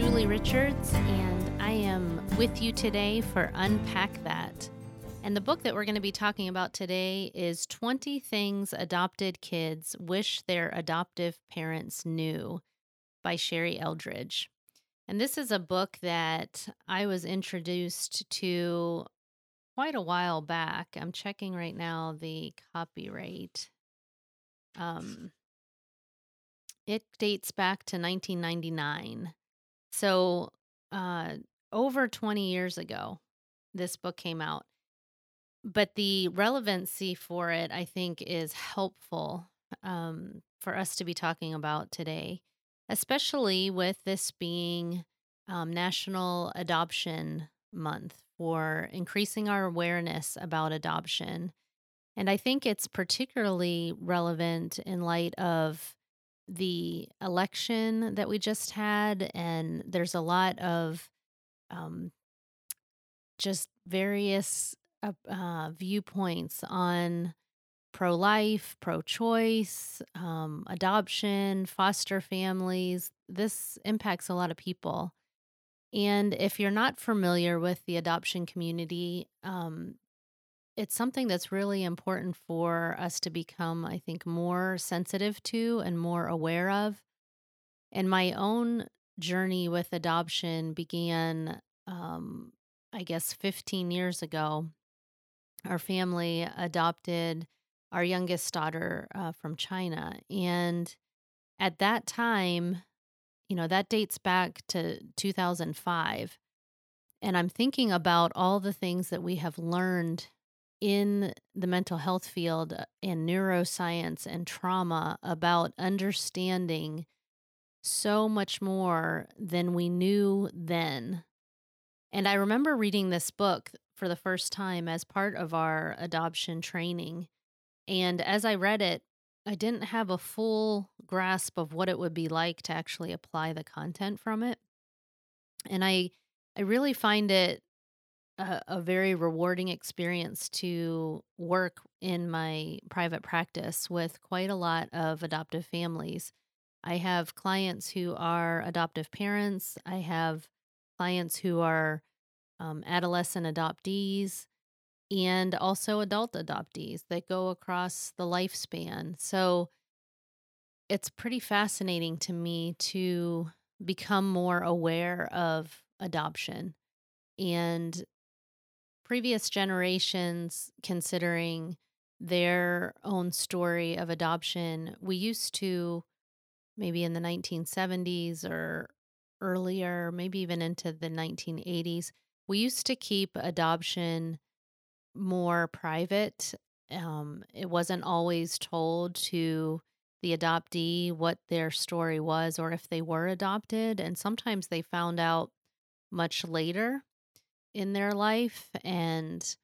Julie Richards, and I am with you today for Unpack That. And the book that we're going to be talking about today is 20 Things Adopted Kids Wish Their Adoptive Parents Knew by Sherrie Eldridge. And this is a book that I was introduced to quite a while back. I'm checking right now the copyright. Um, it dates back to 1999. So, uh, over 20 years ago, this book came out. But the relevancy for it, I think, is helpful um, for us to be talking about today, especially with this being um, National Adoption Month for increasing our awareness about adoption. And I think it's particularly relevant in light of the election that we just had, and there's a lot of um, just various uh, uh, viewpoints on pro life, pro choice, um, adoption, foster families. This impacts a lot of people. And if you're not familiar with the adoption community, um, it's something that's really important for us to become, I think, more sensitive to and more aware of. And my own journey with adoption began, um, I guess, 15 years ago. Our family adopted our youngest daughter uh, from China. And at that time, you know, that dates back to 2005. And I'm thinking about all the things that we have learned in the mental health field uh, and neuroscience and trauma about understanding so much more than we knew then. And I remember reading this book for the first time as part of our adoption training. And as I read it, I didn't have a full grasp of what it would be like to actually apply the content from it. And I I really find it a, a very rewarding experience to work in my private practice with quite a lot of adoptive families. I have clients who are adoptive parents. I have clients who are um, adolescent adoptees and also adult adoptees that go across the lifespan. So it's pretty fascinating to me to become more aware of adoption and previous generations considering their own story of adoption. We used to, maybe in the 1970s or earlier, maybe even into the 1980s, we used to keep adoption more private. Um, it wasn't always told to the adoptee what their story was or if they were adopted. And sometimes they found out much later in their life and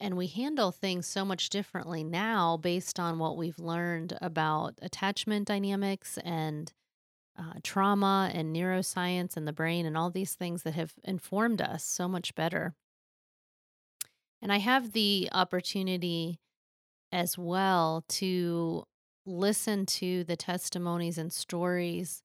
and we handle things so much differently now based on what we've learned about attachment dynamics and uh, trauma and neuroscience and the brain and all these things that have informed us so much better. And I have the opportunity as well to listen to the testimonies and stories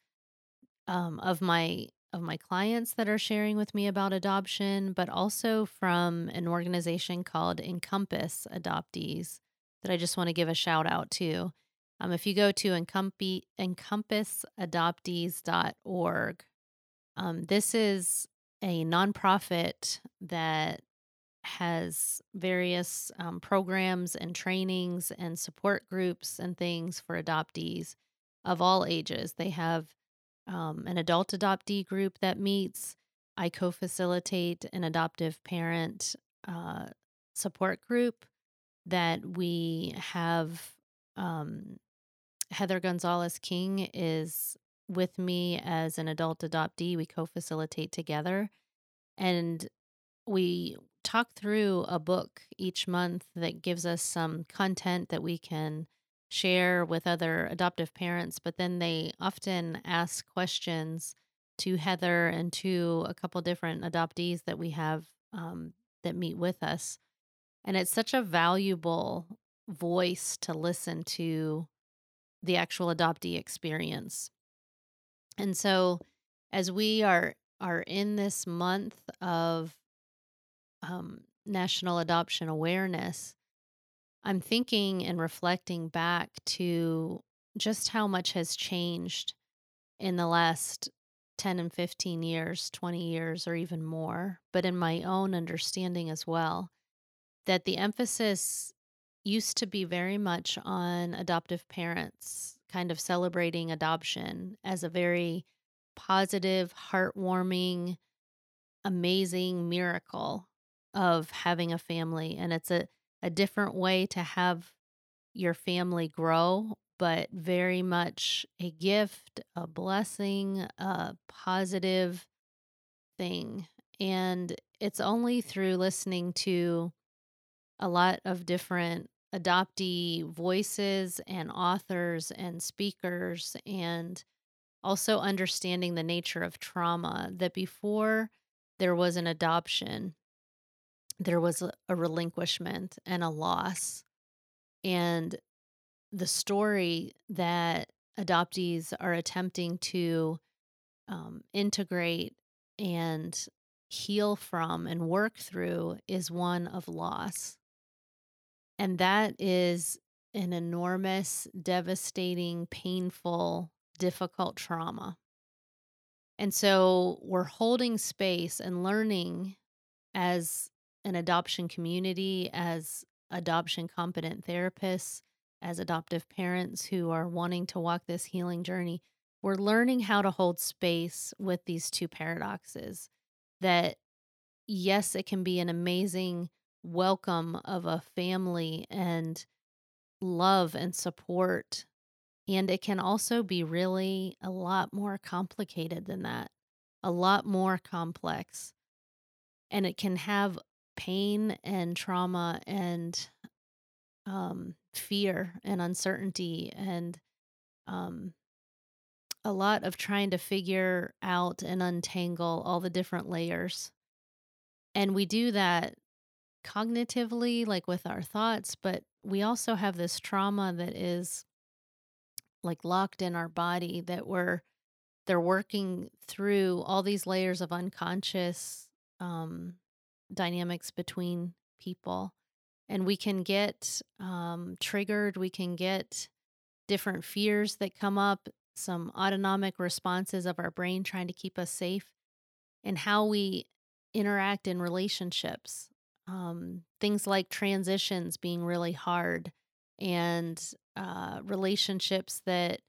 um, of my of my clients that are sharing with me about adoption, but also from an organization called Encompass Adoptees that I just want to give a shout out to. Um, if you go to encomp- encompassadoptees.org, um, this is a nonprofit that has various um, programs and trainings and support groups and things for adoptees of all ages. They have um, an adult adoptee group that meets. I co facilitate an adoptive parent uh, support group that we have. Um, Heather Gonzalez King is with me as an adult adoptee. We co facilitate together. And we talk through a book each month that gives us some content that we can share with other adoptive parents, but then they often ask questions to Heather and to a couple different adoptees that we have um, that meet with us. And it's such a valuable voice to listen to the actual adoptee experience. And so As we are are in this month of um, National Adoption Awareness, I'm thinking and reflecting back to just how much has changed in the last 10 and 15 years, 20 years, or even more, but in my own understanding as well, that the emphasis used to be very much on adoptive parents, kind of celebrating adoption as a very positive, heartwarming, amazing miracle of having a family. And it's a, a different way to have your family grow, but very much a gift, a blessing, a positive thing. And it's only through listening to a lot of different adoptee voices and authors and speakers and also understanding the nature of trauma that before there was an adoption there was a, a relinquishment and a loss and the story that adoptees are attempting to um, integrate and heal from and work through is one of loss and that is an enormous, devastating, painful, difficult trauma. And so we're holding space and learning as an adoption community, as adoption competent therapists, as adoptive parents who are wanting to walk this healing journey. We're learning how to hold space with these two paradoxes that, yes, it can be an amazing welcome of a family and love and support. And it can also be really a lot more complicated than that, a lot more complex. And it can have pain and trauma and um, fear and uncertainty and um, a lot of trying to figure out and untangle all the different layers. And we do that cognitively, like with our thoughts, but we also have this trauma that is like locked in our body that we're they're working through all these layers of unconscious um, dynamics between people and we can get um, triggered we can get different fears that come up some autonomic responses of our brain trying to keep us safe and how we interact in relationships um, things like transitions being really hard and uh, relationships that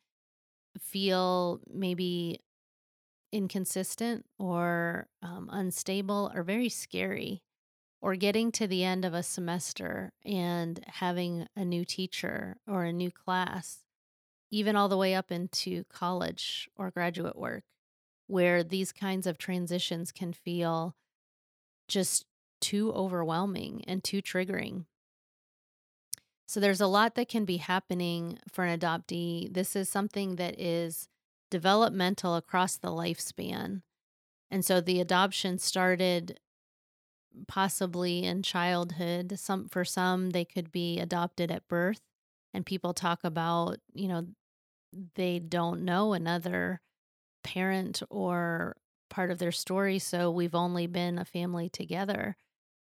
feel maybe inconsistent or um, unstable are very scary. Or getting to the end of a semester and having a new teacher or a new class, even all the way up into college or graduate work, where these kinds of transitions can feel just too overwhelming and too triggering. So there's a lot that can be happening for an adoptee. This is something that is developmental across the lifespan. And so the adoption started possibly in childhood. Some for some they could be adopted at birth and people talk about, you know, they don't know another parent or part of their story so we've only been a family together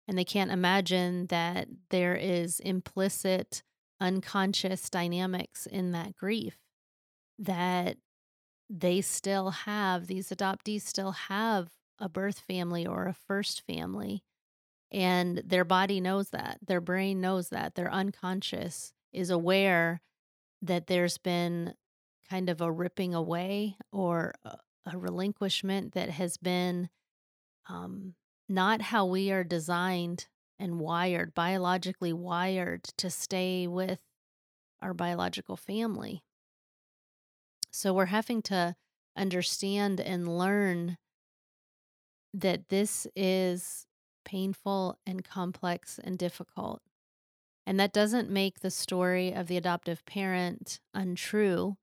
and they can't imagine that there is implicit unconscious dynamics in that grief that they still have these adoptees still have a birth family or a first family and their body knows that their brain knows that their unconscious is aware that there's been kind of a ripping away or a, relinquishment that has been um, not how we are designed and wired, biologically wired to stay with our biological family. So we're having to understand and learn that this is painful and complex and difficult. And that doesn't make the story of the adoptive parent untrue,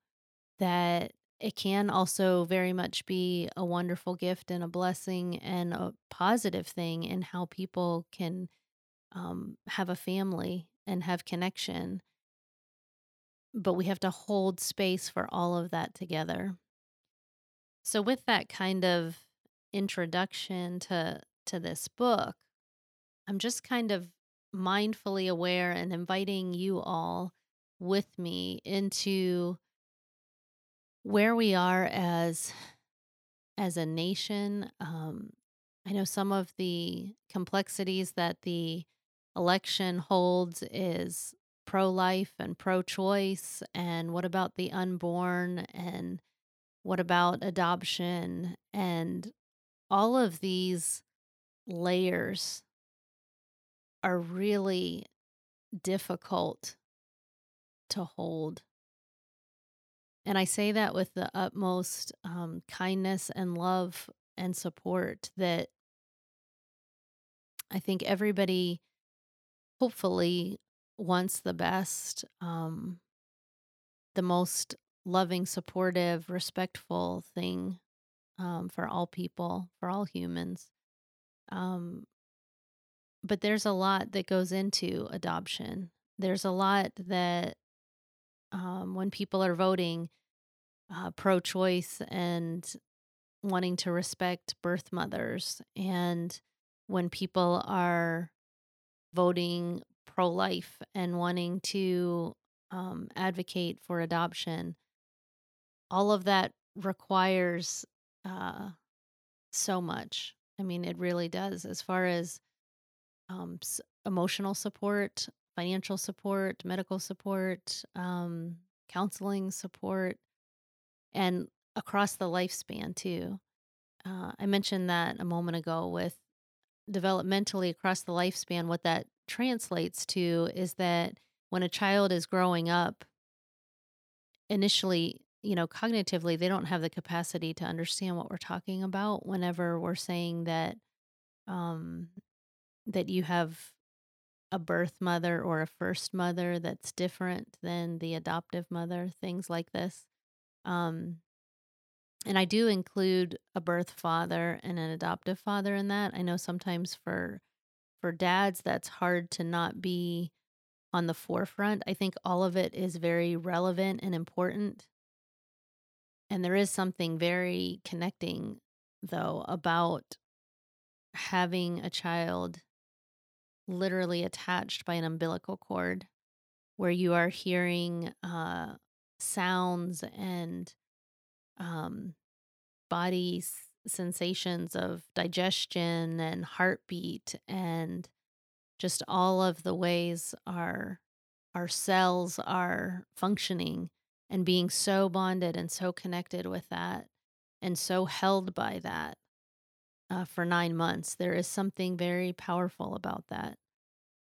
that it can also very much be a wonderful gift and a blessing and a positive thing in how people can um, have a family and have connection. But we have to hold space for all of that together. So with that kind of introduction to to this book, I'm just kind of mindfully aware and inviting you all with me into where we are as as a nation. Um, I know some of the complexities that the election holds is pro life and pro choice. And what about the unborn? And what about adoption? And all of these layers are really difficult to hold. And I say that with the utmost um, kindness and love and support that I think everybody hopefully wants the best, um, the most loving, supportive, respectful thing um, for all people, for all humans. Um, but there's a lot that goes into adoption. There's a lot that um, when people are voting uh, pro choice and wanting to respect birth mothers, and when people are voting pro life and wanting to um, advocate for adoption, all of that requires uh, so much. I mean, it really does, as far as um, s- emotional support, financial support, medical support, um, counseling support, and across the lifespan, too. Uh, I mentioned that a moment ago with developmentally across the lifespan, what that translates to is that when a child is growing up, initially, you know, cognitively, they don't have the capacity to understand what we're talking about whenever we're saying that um that you have a birth mother or a first mother that's different than the adoptive mother, things like this. Um and I do include a birth father and an adoptive father in that. I know sometimes for for dads that's hard to not be on the forefront. I think all of it is very relevant and important. And there is something very connecting, though, about having a child literally attached by an umbilical cord where you are hearing uh, sounds and um, sensations of digestion and heartbeat and just all of the ways our our cells are functioning and being so bonded and so connected with that and so held by that uh, for nine months there is something very powerful about that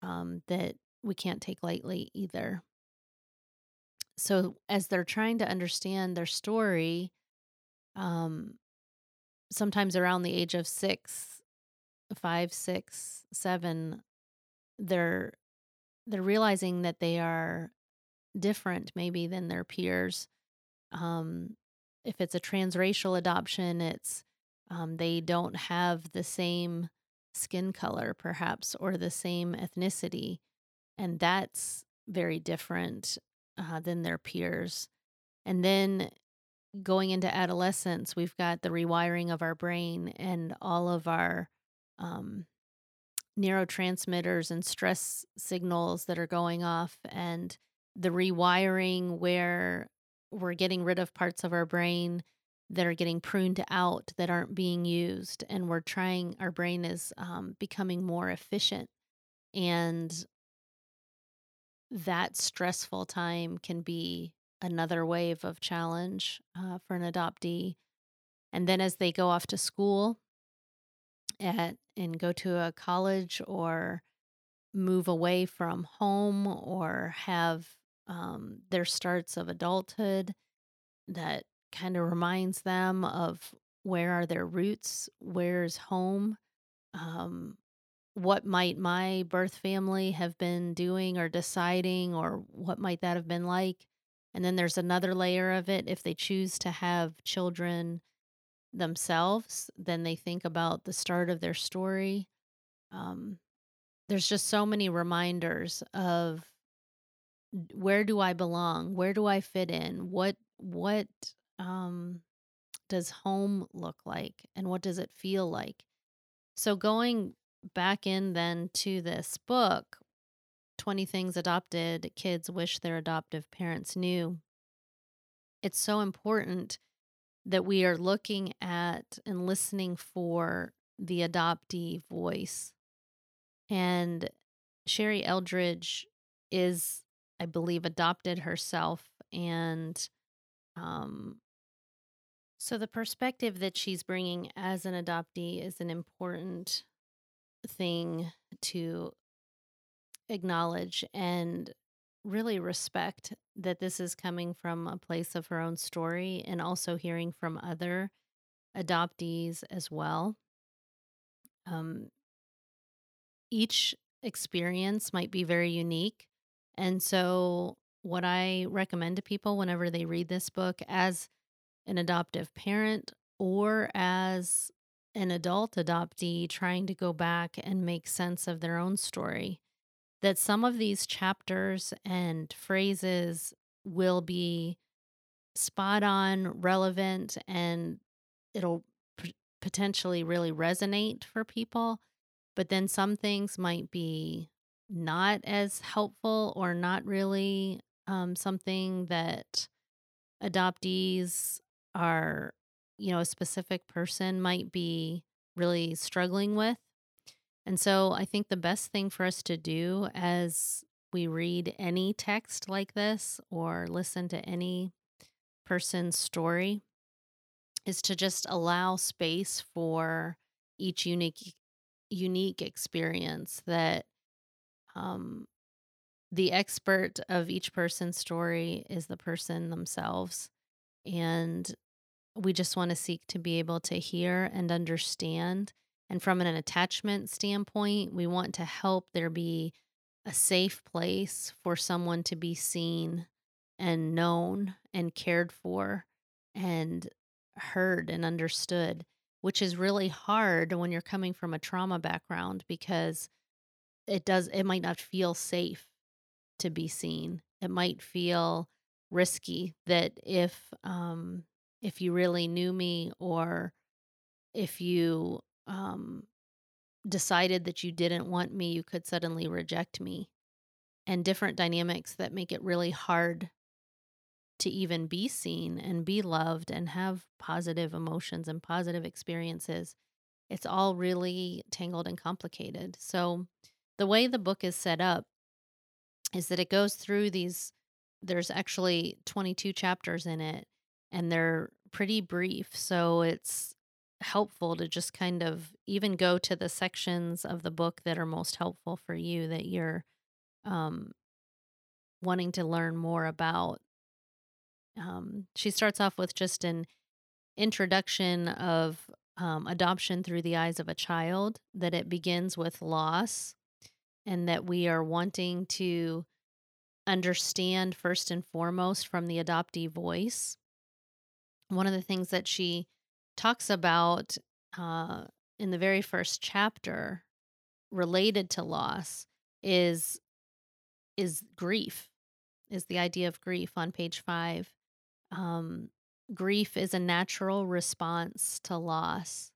um, that we can't take lightly either. So as they're trying to understand their story um, sometimes around the age of six five six seven they're they're realizing that they are different maybe than their peers. Um, if it's a transracial adoption, it's um, they don't have the same skin color, perhaps, or the same ethnicity. And that's very different uh, than their peers. And then going into adolescence, we've got the rewiring of our brain and all of our um, neurotransmitters and stress signals that are going off and the rewiring where we're getting rid of parts of our brain that are getting pruned out that aren't being used and we're trying our brain is um, becoming more efficient and that stressful time can be another wave of challenge uh, for an adoptee and then as they go off to school at and go to a college or move away from home or have um, their starts of adulthood that kind of reminds them of where are their roots, where's home, um, what might my birth family have been doing or deciding, or what might that have been like. And then there's another layer of it. If they choose to have children themselves, then they think about the start of their story. Um, there's just so many reminders of where do I belong? Where do I fit in? What what um does home look like and what does it feel like? So, going back in then to this book, 20 Things Adopted Kids Wish Their Adoptive Parents Knew, it's so important that we are looking at and listening for the adoptee voice. And Sherrie Eldridge is, I believe, adopted herself. And um, so the perspective that she's bringing as an adoptee is an important thing to acknowledge and really respect that this is coming from a place of her own story and also hearing from other adoptees as well. Um, each experience might be very unique. And so, what I recommend to people whenever they read this book as an adoptive parent or as an adult adoptee trying to go back and make sense of their own story, that some of these chapters and phrases will be spot on, relevant, and it'll p- potentially really resonate for people. But then some things might be not as helpful or not really um, something that adoptees are, you know, a specific person might be really struggling with. And so I think the best thing for us to do as we read any text like this or listen to any person's story is to just allow space for each unique unique experience that um the expert of each person's story is the person themselves. And we just want to seek to be able to hear and understand and from an attachment standpoint we want to help there be a safe place for someone to be seen and known and cared for and heard and understood, which is really hard when you're coming from a trauma background because it does it might not feel safe to be seen. It might feel risky that if um if you really knew me or if you um decided that you didn't want me, you could suddenly reject me. And different dynamics that make it really hard to even be seen and be loved and have positive emotions and positive experiences. It's all really tangled and complicated. So, the way the book is set up is that it goes through these, there's actually 22 chapters in it, and they're pretty brief. So, it's helpful to just kind of even go to the sections of the book that are most helpful for you that you're um, wanting to learn more about. Um, she starts off with just an introduction of um, adoption through the eyes of a child, that it begins with loss, and that we are wanting to understand first and foremost from the adoptee voice. One of the things that she talks about uh, in the very first chapter related to loss is is grief is the idea of grief on page five. Um, grief is a natural response to loss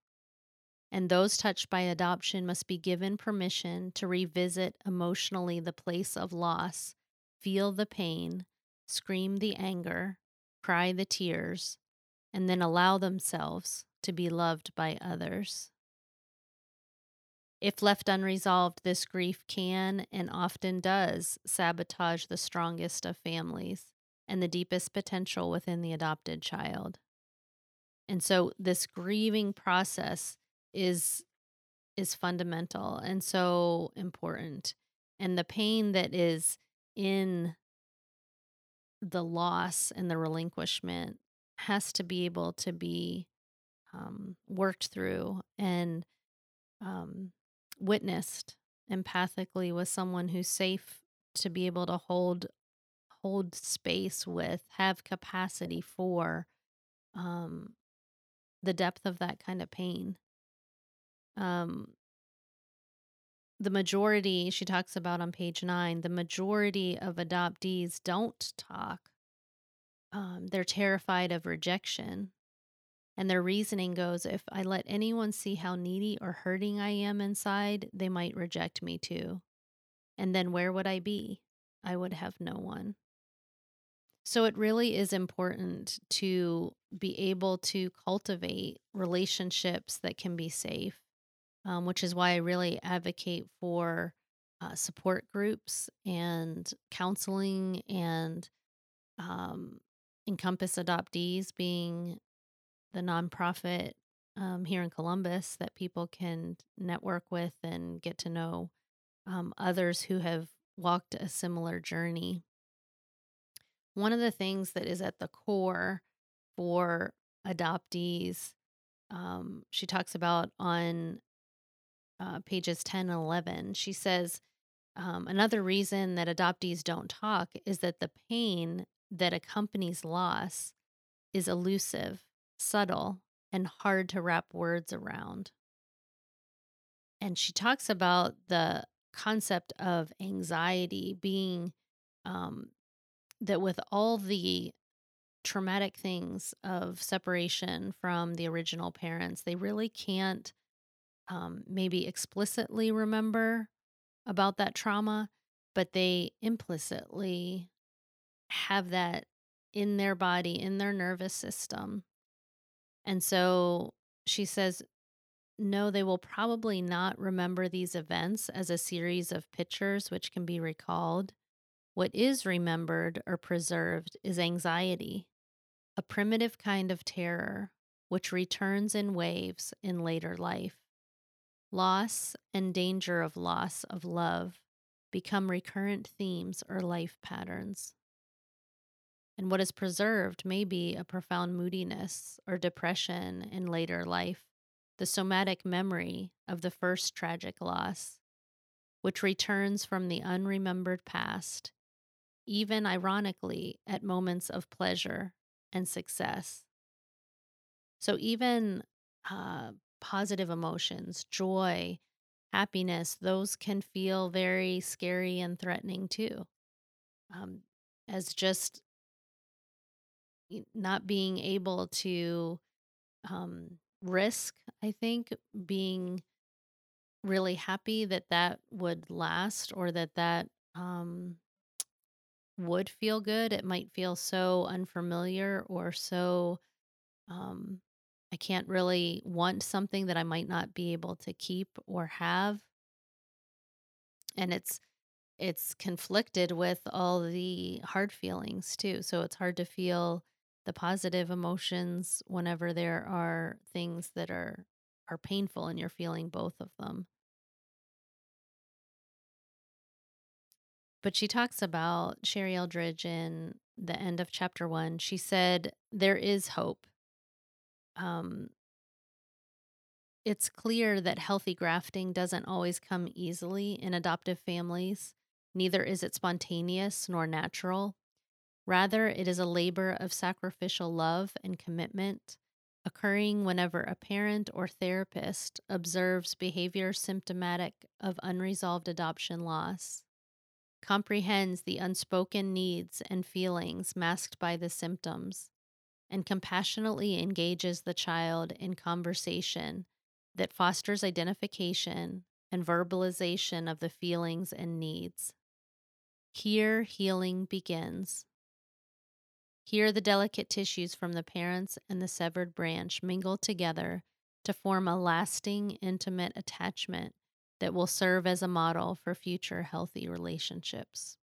and those touched by adoption must be given permission to revisit emotionally the place of loss feel the pain scream the anger cry the tears and then allow themselves to be loved by others. If left unresolved, this grief can and often does sabotage the strongest of families and the deepest potential within the adopted child. And so this grieving process is is fundamental and so important. And the pain that is in the loss and the relinquishment has to be able to be um, worked through and um, witnessed empathically with someone who's safe to be able to hold hold space with have capacity for um, the depth of that kind of pain. Um, the majority she talks about on page nine the majority of adoptees don't talk um, they're terrified of rejection And their reasoning goes if I let anyone see how needy or hurting I am inside, they might reject me too. And then where would I be? I would have no one. So it really is important to be able to cultivate relationships that can be safe, um, which is why I really advocate for uh, support groups and counseling and um, Encompass Adoptees being the nonprofit um, here in Columbus that people can network with and get to know um, others who have walked a similar journey. One of the things that is at the core for adoptees, um, she talks about on uh, pages 10 and 11, she says, um, another reason that adoptees don't talk is that the pain that accompanies loss is elusive, subtle, and hard to wrap words around. And she talks about the concept of anxiety being um, that with all the traumatic things of separation from the original parents, they really can't um, maybe explicitly remember about that trauma, but they implicitly have that in their body, in their nervous system. And so she says, no, they will probably not remember these events as a series of pictures which can be recalled. What is remembered or preserved is anxiety, a primitive kind of terror which returns in waves in later life. Loss and danger of loss of love become recurrent themes or life patterns. And what is preserved may be a profound moodiness or depression in later life, the somatic memory of the first tragic loss, which returns from the unremembered past, even ironically at moments of pleasure and success. So, even uh, positive emotions, joy, happiness, those can feel very scary and threatening too. Um, as just not being able to um, risk, I think, being really happy that that would last or that that um, would feel good. It might feel so unfamiliar or so um, I can't really want something that I might not be able to keep or have. And it's it's conflicted with all the hard feelings too. So it's hard to feel the positive emotions whenever there are things that are are painful and you're feeling both of them. But she talks about Sherrie Eldridge in the end of chapter one. She said, There is hope um, it's clear that healthy grafting doesn't always come easily in adoptive families. Neither is it spontaneous nor natural. Rather, it is a labor of sacrificial love and commitment, occurring whenever a parent or therapist observes behavior symptomatic of unresolved adoption loss, comprehends the unspoken needs and feelings masked by the symptoms, and compassionately engages the child in conversation that fosters identification and verbalization of the feelings and needs. Here, healing begins. Here, the delicate tissues from the parents and the severed branch mingle together to form a lasting, intimate attachment that will serve as a model for future healthy relationships.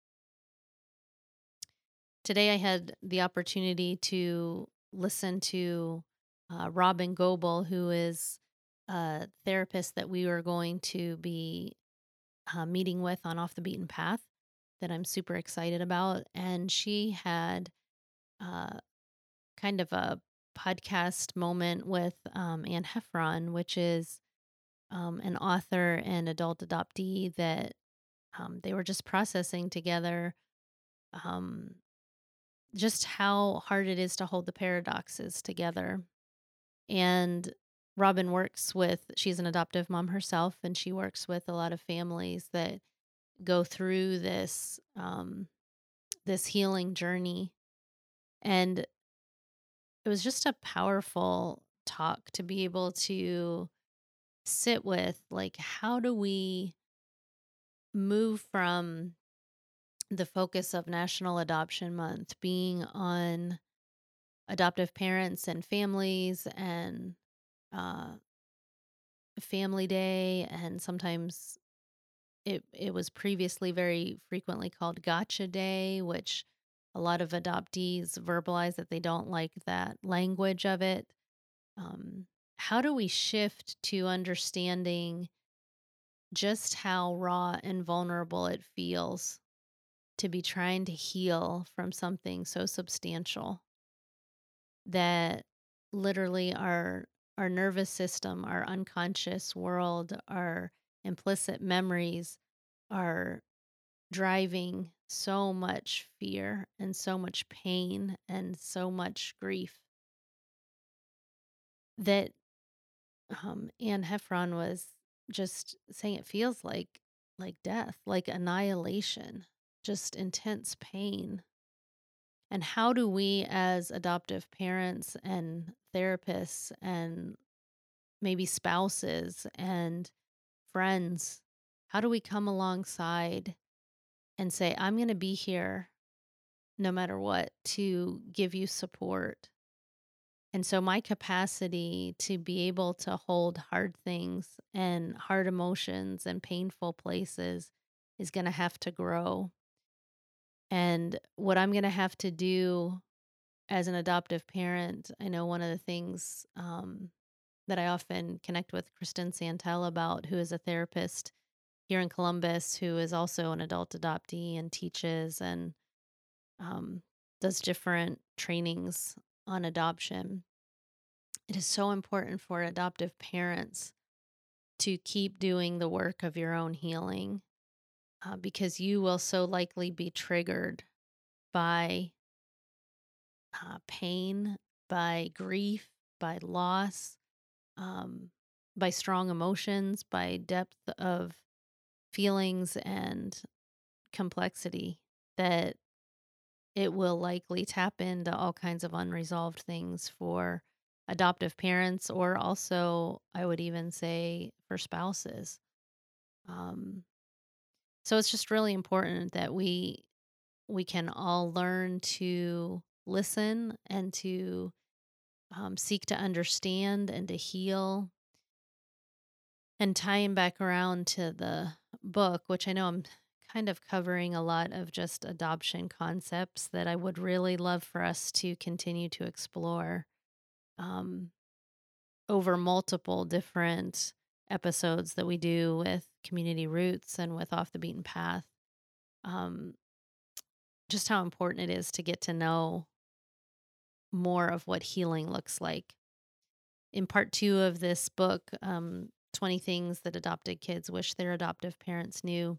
Today, I had the opportunity to listen to uh, Robin Goebel, who is a therapist that we were going to be uh, meeting with on Off the Beaten Path that I'm super excited about. And she had uh, kind of a podcast moment with um, Anne Heffron, which is um, an author and adult adoptee that um, they were just processing together um, just how hard it is to hold the paradoxes together. And Robin works with, she's an adoptive mom herself, and she works with a lot of families that go through this um, this healing journey. And it was just a powerful talk, to be able to sit with like, how do we move from the focus of National Adoption Month being on adoptive parents and families and uh, family day and sometimes it it was previously very frequently called gotcha day which a lot of adoptees verbalize that they don't like that language of it. Um, how do we shift to understanding just how raw and vulnerable it feels to be trying to heal from something so substantial that literally our our nervous system, our unconscious world, our implicit memories are driving so much fear and so much pain and so much grief that um, Anne Heffron was just saying it feels like like death, like annihilation, just intense pain. And how do we, as adoptive parents and therapists and maybe spouses and friends, how do we come alongside and say, I'm going to be here no matter what to give you support? And so, my capacity to be able to hold hard things and hard emotions and painful places is going to have to grow. And what I'm going to have to do as an adoptive parent, I know one of the things um, that I often connect with Kristen Santel about, who is a therapist here in Columbus, who is also an adult adoptee and teaches and um, does different trainings on adoption. It is so important for adoptive parents to keep doing the work of your own healing uh, because you will so likely be triggered by uh, pain, by grief, by loss, um, by strong emotions, by depth of feelings and complexity that it will likely tap into all kinds of unresolved things for adoptive parents or also i would even say for spouses um, so it's just really important that we we can all learn to listen and to um, seek to understand and to heal. And tying back around to the book, which I know I'm kind of covering a lot of just adoption concepts that I would really love for us to continue to explore um, over multiple different episodes that we do with Community Roots and with Off the Beaten Path. Um, just how important it is to get to know more of what healing looks like. In part two of this book, um, 20 Things That Adopted Kids Wish Their Adoptive Parents Knew,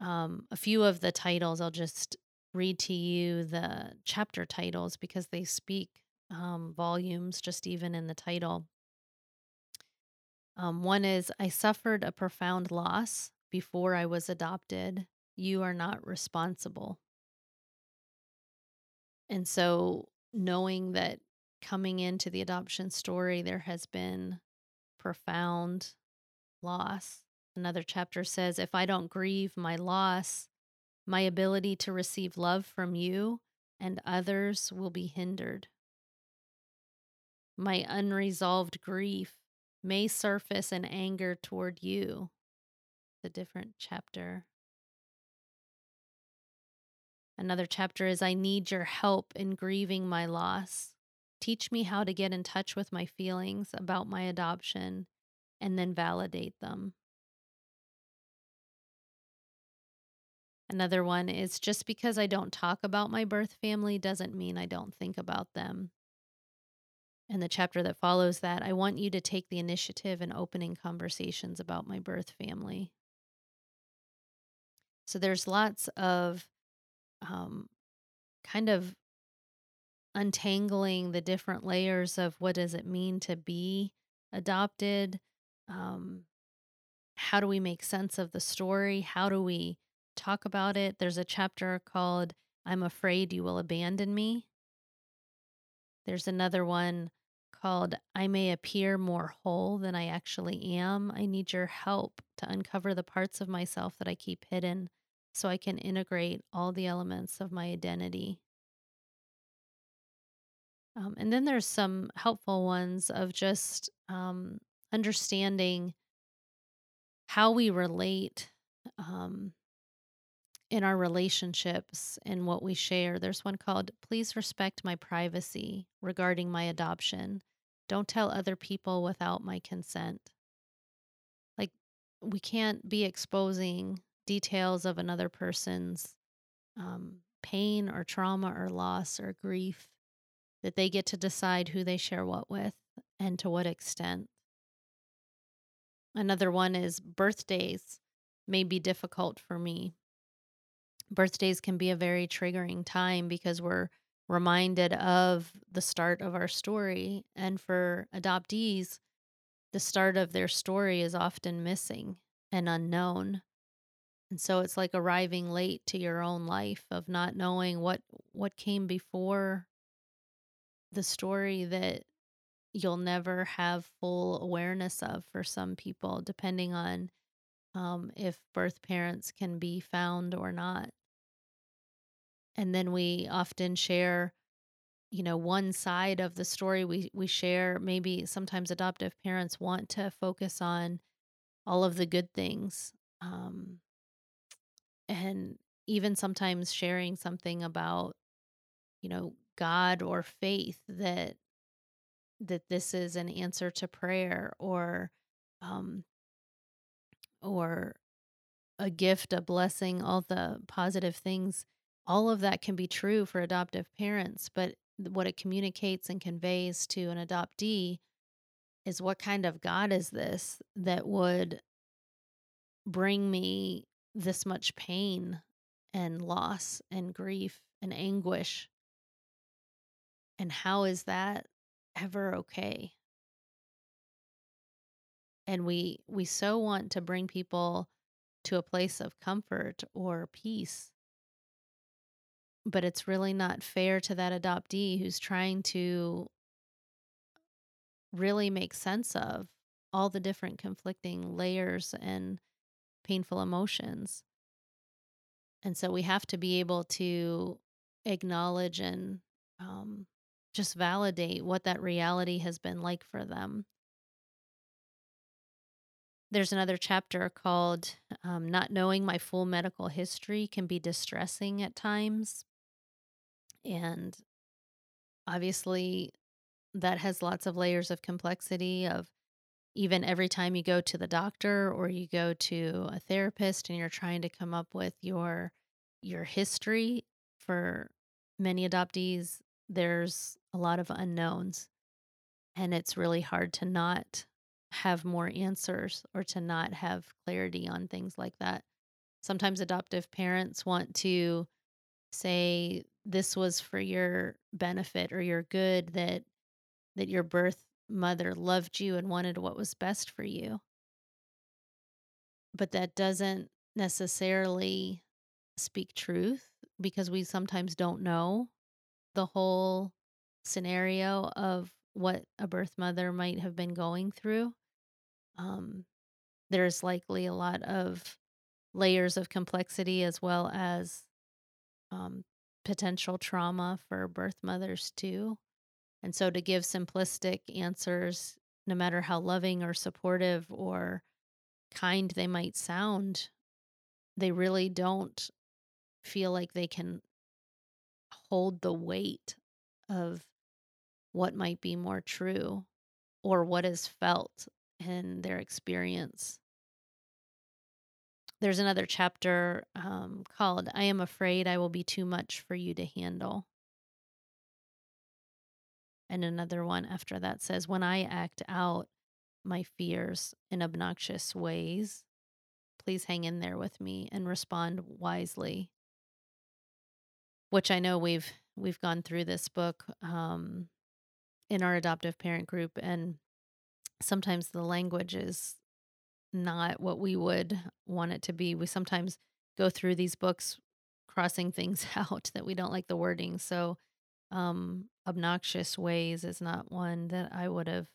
um, a few of the titles, I'll just read to you the chapter titles because they speak um, volumes, just even in the title. Um, one is I suffered a profound loss before I was adopted. You are not responsible. And so knowing that coming into the adoption story, there has been profound loss. Another chapter says, If I don't grieve my loss, my ability to receive love from you and others will be hindered. My unresolved grief may surface in anger toward you. The different chapter. Another chapter is I need your help in grieving my loss. Teach me how to get in touch with my feelings about my adoption and then validate them. Another one is just because I don't talk about my birth family doesn't mean I don't think about them. And the chapter that follows that, I want you to take the initiative in opening conversations about my birth family. So there's lots of um, kind of untangling the different layers of what does it mean to be adopted um, how do we make sense of the story how do we talk about it there's a chapter called i'm afraid you will abandon me there's another one called I May Appear More Whole Than I Actually Am. I need your help to uncover the parts of myself that I keep hidden so I can integrate all the elements of my identity. Um, and then there's some helpful ones of just um, understanding how we relate um, in our relationships and what we share. There's one called Please Respect My Privacy regarding my adoption. Don't tell other people without my consent. Like, we can't be exposing details of another person's um, pain or trauma or loss or grief that they get to decide who they share what with and to what extent. Another one is birthdays may be difficult for me birthdays can be a very triggering time because we're reminded of the start of our story. And for adoptees, the start of their story is often missing and unknown. And so it's like arriving late to your own life of not knowing what what came before the story that you'll never have full awareness of for some people, depending on um, if birth parents can be found or not. And then we often share, you know, one side of the story. We we share maybe sometimes adoptive parents want to focus on all of the good things. Um, and even sometimes sharing something about, you know, God or faith that that this is an answer to prayer or um or a gift, a blessing, all the positive things all of that can be true for adoptive parents, but what it communicates and conveys to an adoptee is what kind of God is this that would bring me this much pain and loss and grief and anguish? And how is that ever okay? And we we so want to bring people to a place of comfort or peace but it's really not fair to that adoptee who's trying to really make sense of all the different conflicting layers and painful emotions. And so we have to be able to acknowledge and um, just validate what that reality has been like for them. There's another chapter called um, Not Knowing My Full Medical History Can Be Distressing at Times. And obviously, that has lots of layers of complexity of even every time you go to the doctor or you go to a therapist and you're trying to come up with your your history for many adoptees there's a lot of unknowns and it's really hard to not have more answers or to not have clarity on things like that. Sometimes adoptive parents want to say this was for your benefit or your good that that your birth mother loved you and wanted what was best for you. But that doesn't necessarily speak truth because we sometimes don't know the whole scenario of what a birth mother might have been going through um, there's likely a lot of layers of complexity as well as um, potential trauma for birth mothers too. And so to give simplistic answers, no matter how loving or supportive or kind they might sound, they really don't feel like they can hold the weight of what might be more true or what is felt in their experience. There's another chapter um, called I Am Afraid I Will Be Too Much for You to Handle. And another one after that says, When I act out my fears in obnoxious ways, please hang in there with me and respond wisely. Which I know we've we've gone through this book um, in our adoptive parent group, and sometimes the language is not what we would want it to be. We sometimes go through these books crossing things out that we don't like the wording. So um, obnoxious ways is not one that I would have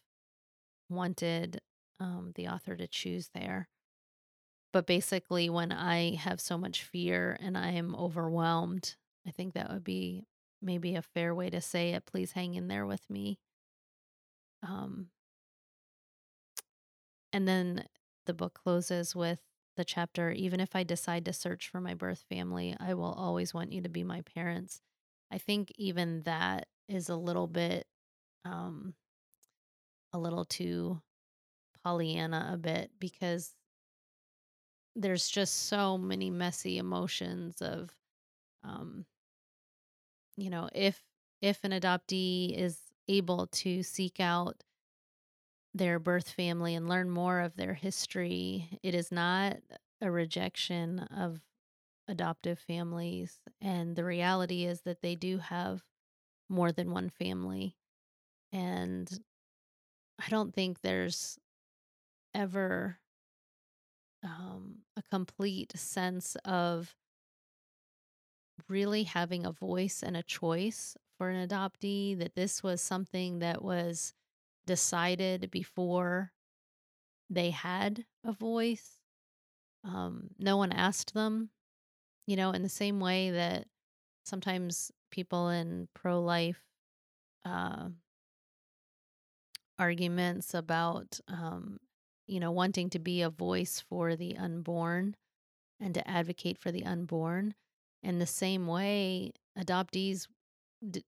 wanted um, the author to choose there. But basically, when I have so much fear and I am overwhelmed, I think that would be maybe a fair way to say it. Please hang in there with me. Um, and then the book closes with the chapter Even if I decide to search for my birth family, I will always want you to be my parents. I think even that is a little bit, um, a little too Pollyanna a bit because there's just so many messy emotions of, um, you know, if if an adoptee is able to seek out their birth family and learn more of their history, it is not a rejection of adoptive families. And the reality is that they do have more than one family. And I don't think there's ever um, a complete sense of really having a voice and a choice for an adoptee, that this was something that was decided before they had a voice. Um, no one asked them, you know, in the same way that sometimes people in pro life uh, arguments about, um, you know, wanting to be a voice for the unborn and to advocate for the unborn. In the same way, adoptees d-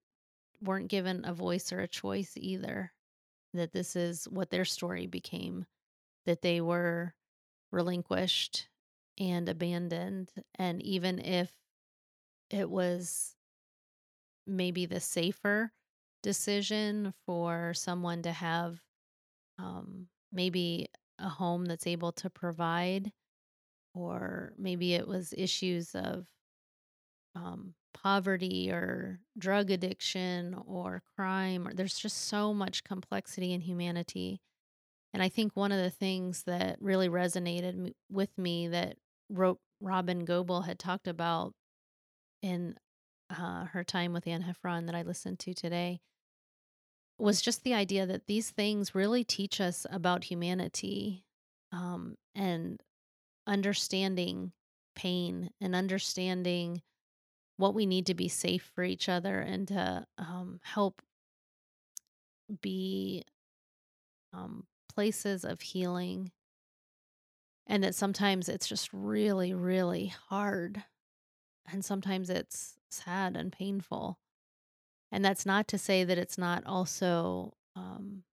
weren't given a voice or a choice either. That this is what their story became, that they were relinquished and abandoned. And even if it was maybe the safer decision for someone to have um, maybe a home that's able to provide, or maybe it was issues of um, poverty or drug addiction or crime. Or there's just so much complexity in humanity. And I think one of the things that really resonated with me that Ro- Robin Goebel had talked about in uh, her time with Anne Heffron that I listened to today was just the idea that these things really teach us about humanity um, and understanding pain and understanding what we need to be safe for each other and to um, help be um, places of healing. And that sometimes it's just really, really hard. And sometimes it's sad and painful. And that's not to say that it's not also um,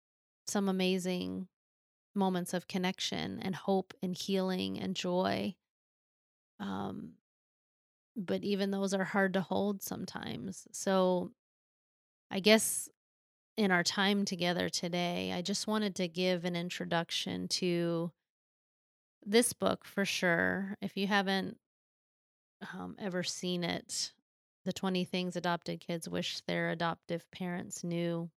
some amazing moments of connection and hope and healing and joy. Um, but even those are hard to hold sometimes. So I guess in our time together today, I just wanted to give an introduction to this book for sure. If you haven't um, ever seen it, The 20 Things Adopted Kids Wish Their Adoptive Parents Knew,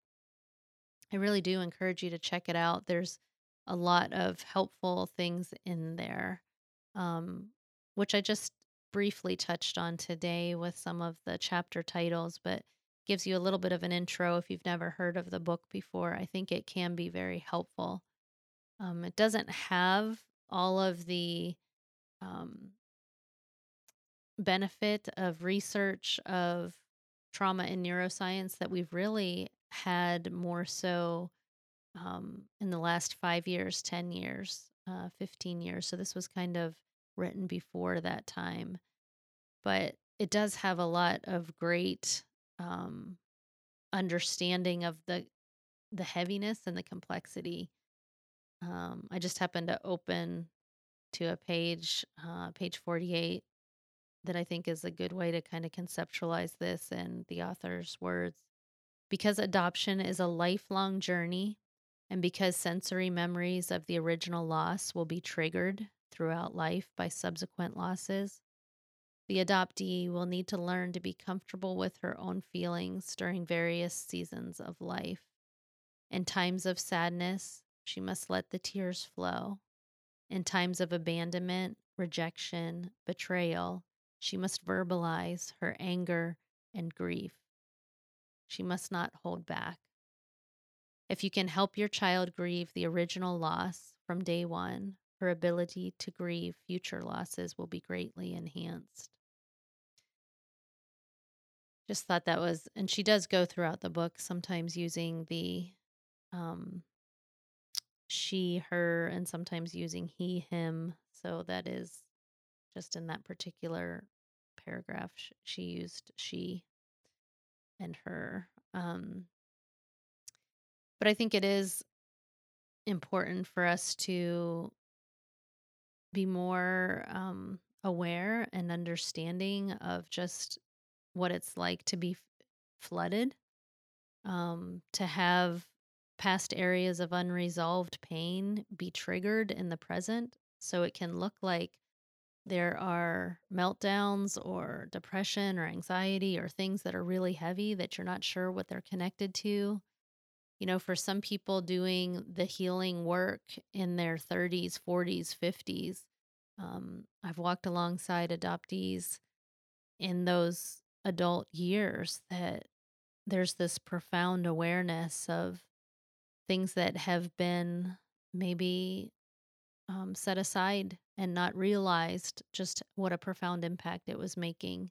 I really do encourage you to check it out. There's a lot of helpful things in there, um, which I just briefly touched on today with some of the chapter titles, but gives you a little bit of an intro if you've never heard of the book before. I think it can be very helpful. Um, it doesn't have all of the um, benefit of research of trauma and neuroscience that we've really had more so um, in the last five years, 10 years, uh, 15 years. So this was kind of written before that time. But it does have a lot of great um, understanding of the the heaviness and the complexity. Um, I just happened to open to a page, uh, page 48, that I think is a good way to kind of conceptualize this in the author's words. Because adoption is a lifelong journey, and because sensory memories of the original loss will be triggered throughout life by subsequent losses, the adoptee will need to learn to be comfortable with her own feelings during various seasons of life. In times of sadness, she must let the tears flow. In times of abandonment, rejection, betrayal, she must verbalize her anger and grief. She must not hold back. If you can help your child grieve the original loss from day one, her ability to grieve future losses will be greatly enhanced. Just thought that was, and she does go throughout the book, sometimes using the um, she, her, and sometimes using he, him. So that is just in that particular paragraph, she used she and her. Um, but I think it is important for us to be more um, aware and understanding of just what it's like to be flooded, um, to have past areas of unresolved pain be triggered in the present. So it can look like there are meltdowns or depression or anxiety or things that are really heavy that you're not sure what they're connected to. You know, for some people doing the healing work in their 30s, 40s, 50s, um, I've walked alongside adoptees in those adult years that there's this profound awareness of things that have been maybe um, set aside and not realized just what a profound impact it was making.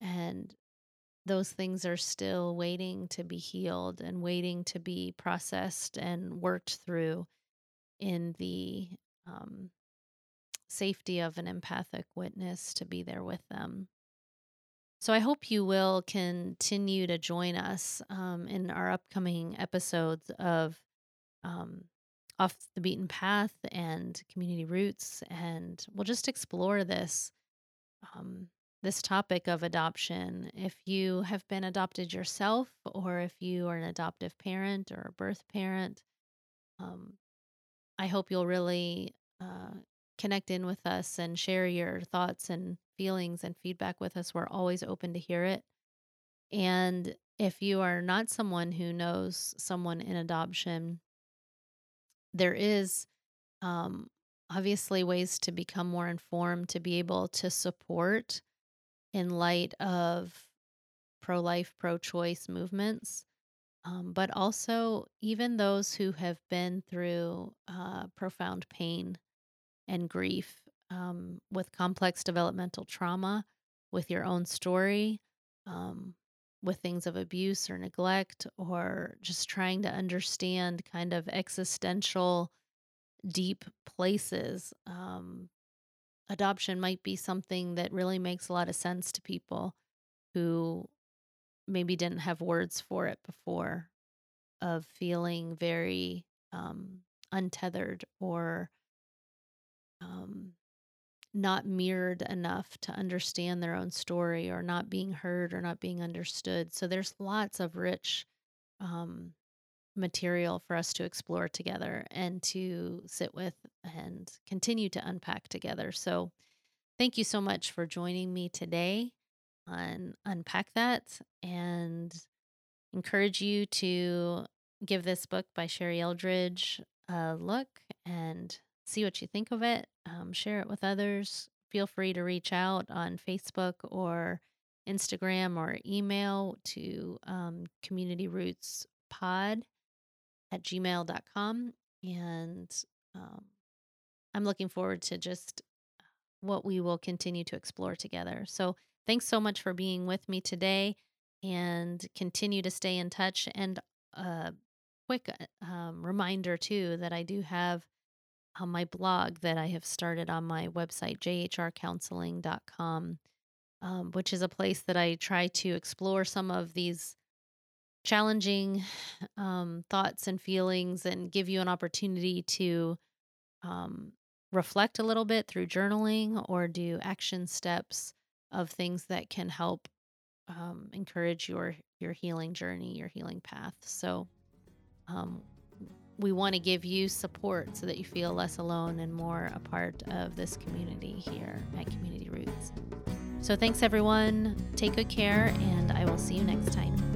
And those things are still waiting to be healed and waiting to be processed and worked through in the um, safety of an empathic witness to be there with them. So I hope you will continue to join us um, in our upcoming episodes of um, Off the Beaten Path and Community Roots, and we'll just explore this um, this topic of adoption. If you have been adopted yourself, or if you are an adoptive parent or a birth parent, um, I hope you'll really uh, connect in with us and share your thoughts and feelings and feedback with us. We're always open to hear it. And if you are not someone who knows someone in adoption, there is um, obviously ways to become more informed, to be able to support in light of pro life, pro choice movements. Um, but also, even those who have been through uh, profound pain and grief um, with complex developmental trauma, with your own story, um, with things of abuse or neglect, or just trying to understand kind of existential, deep places. Um, adoption might be something that really makes a lot of sense to people who maybe didn't have words for it before, of feeling very um, untethered or um, not mirrored enough to understand their own story or not being heard or not being understood. So there's lots of rich um, material for us to explore together and to sit with and continue to unpack together. So thank you so much for joining me today on Unpack That and encourage you to give this book by Sherrie Eldridge a look and see what you think of it. Um, share it with others. Feel free to reach out on Facebook or Instagram or email to um, Community Roots Pod at gmail.com. And um, I'm looking forward to just what we will continue to explore together. So thanks so much for being with me today and continue to stay in touch. And a quick uh, um, reminder, too, that I do have on my blog that I have started on my website, jhrcounseling.com, um, which is a place that I try to explore some of these challenging um, thoughts and feelings and give you an opportunity to um, reflect a little bit through journaling or do action steps of things that can help um, encourage your your healing journey, your healing path. So, um, we want to give you support so that you feel less alone and more a part of this community here at Community Roots. So, thanks everyone. Take good care, and I will see you next time.